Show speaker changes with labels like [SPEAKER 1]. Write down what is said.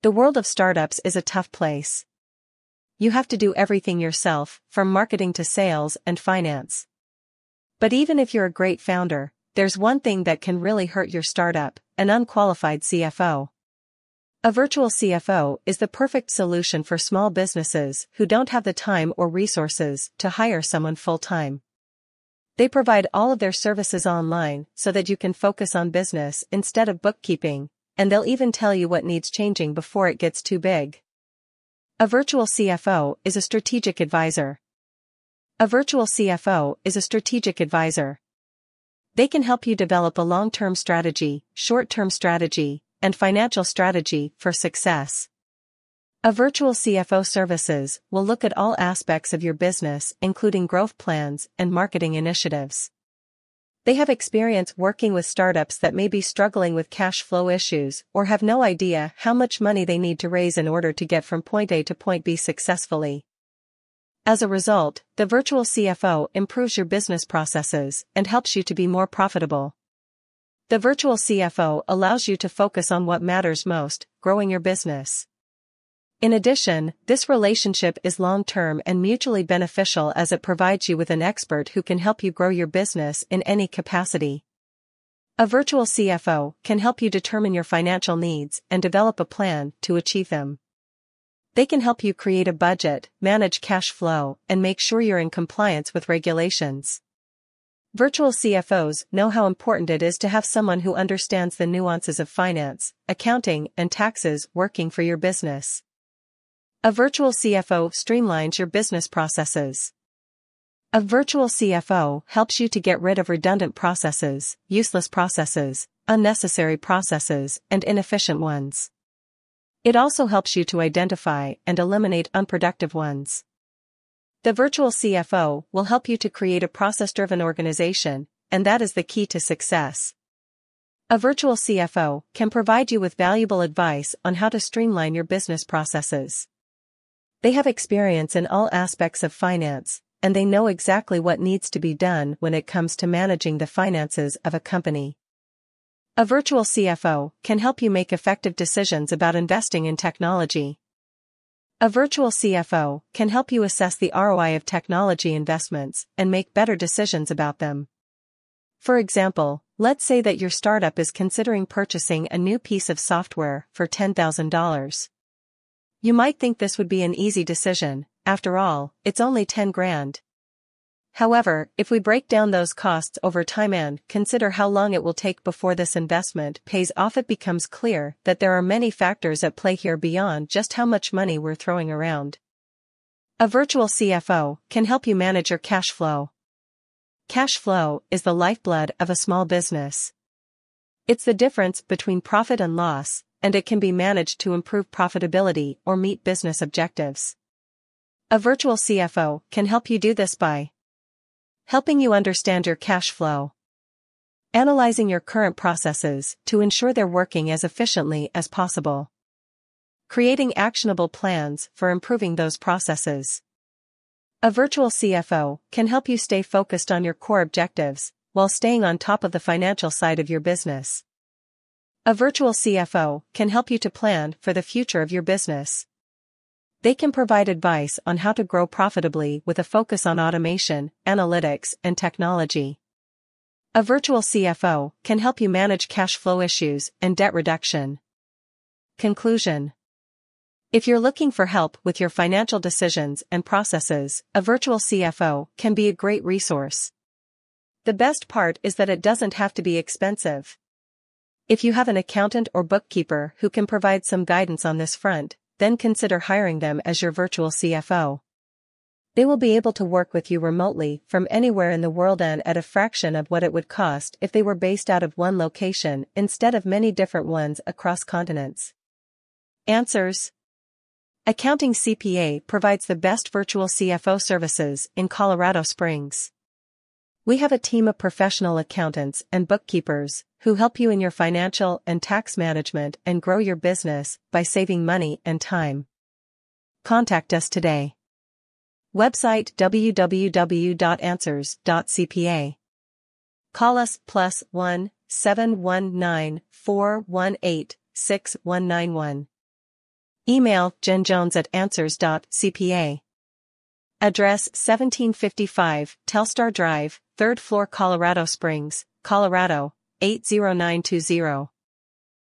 [SPEAKER 1] The world of startups is a tough place. You have to do everything yourself, from marketing to sales and finance. But even if you're a great founder, there's one thing that can really hurt your startup, an unqualified CFO. A virtual CFO is the perfect solution for small businesses who don't have the time or resources to hire someone full-time. They provide all of their services online so that you can focus on business instead of bookkeeping, and they'll even tell you what needs changing before it gets too big. A virtual CFO is a strategic advisor. A virtual CFO is a strategic advisor. They can help you develop a long-term strategy, short-term strategy, and financial strategy for success. A virtual CFO services will look at all aspects of your business including growth plans and marketing initiatives. They have experience working with startups that may be struggling with cash flow issues or have no idea how much money they need to raise in order to get from point A to point B successfully. As a result, the virtual CFO improves your business processes and helps you to be more profitable. The virtual CFO allows you to focus on what matters most, growing your business. In addition, this relationship is long-term and mutually beneficial as it provides you with an expert who can help you grow your business in any capacity. A virtual CFO can help you determine your financial needs and develop a plan to achieve them. They can help you create a budget, manage cash flow, and make sure you're in compliance with regulations. Virtual CFOs know how important it is to have someone who understands the nuances of finance, accounting, and taxes working for your business. A virtual CFO streamlines your business processes. A virtual CFO helps you to get rid of redundant processes, useless processes, unnecessary processes, and inefficient ones. It also helps you to identify and eliminate unproductive ones. The virtual CFO will help you to create a process-driven organization, and that is the key to success. A virtual CFO can provide you with valuable advice on how to streamline your business processes. They have experience in all aspects of finance, and they know exactly what needs to be done when it comes to managing the finances of a company. A virtual CFO can help you make effective decisions about investing in technology. A virtual CFO can help you assess the ROI of technology investments and make better decisions about them. For example, let's say that your startup is considering purchasing a new piece of software for $10,000. You might think this would be an easy decision, after all, it's only 10 grand. However, if we break down those costs over time and consider how long it will take before this investment pays off it becomes clear that there are many factors at play here beyond just how much money we're throwing around. A virtual CFO can help you manage your cash flow. Cash flow is the lifeblood of a small business. It's the difference between profit and loss, and it can be managed to improve profitability or meet business objectives. A virtual CFO can help you do this by helping you understand your cash flow, analyzing your current processes to ensure they're working as efficiently as possible, creating actionable plans for improving those processes. A virtual CFO can help you stay focused on your core objectives while staying on top of the financial side of your business. A virtual CFO can help you to plan for the future of your business. They can provide advice on how to grow profitably with a focus on automation, analytics, and technology. A virtual CFO can help you manage cash flow issues and debt reduction. Conclusion If you're looking for help with your financial decisions and processes, a virtual CFO can be a great resource. The best part is that it doesn't have to be expensive. If you have an accountant or bookkeeper who can provide some guidance on this front, then consider hiring them as your virtual CFO. They will be able to work with you remotely from anywhere in the world and at a fraction of what it would cost if they were based out of one location instead of many different ones across continents. Answers Accounting CPA provides the best virtual CFO services in Colorado Springs. We have a team of professional accountants and bookkeepers who help you in your financial and tax management and grow your business by saving money and time. Contact us today. Website www.answers.cpa. Call us plus 1 719 418 6191. Email jenjones at answers.cpa. Address 1755 Telstar Drive, 3rd floor Colorado Springs, Colorado, 80920.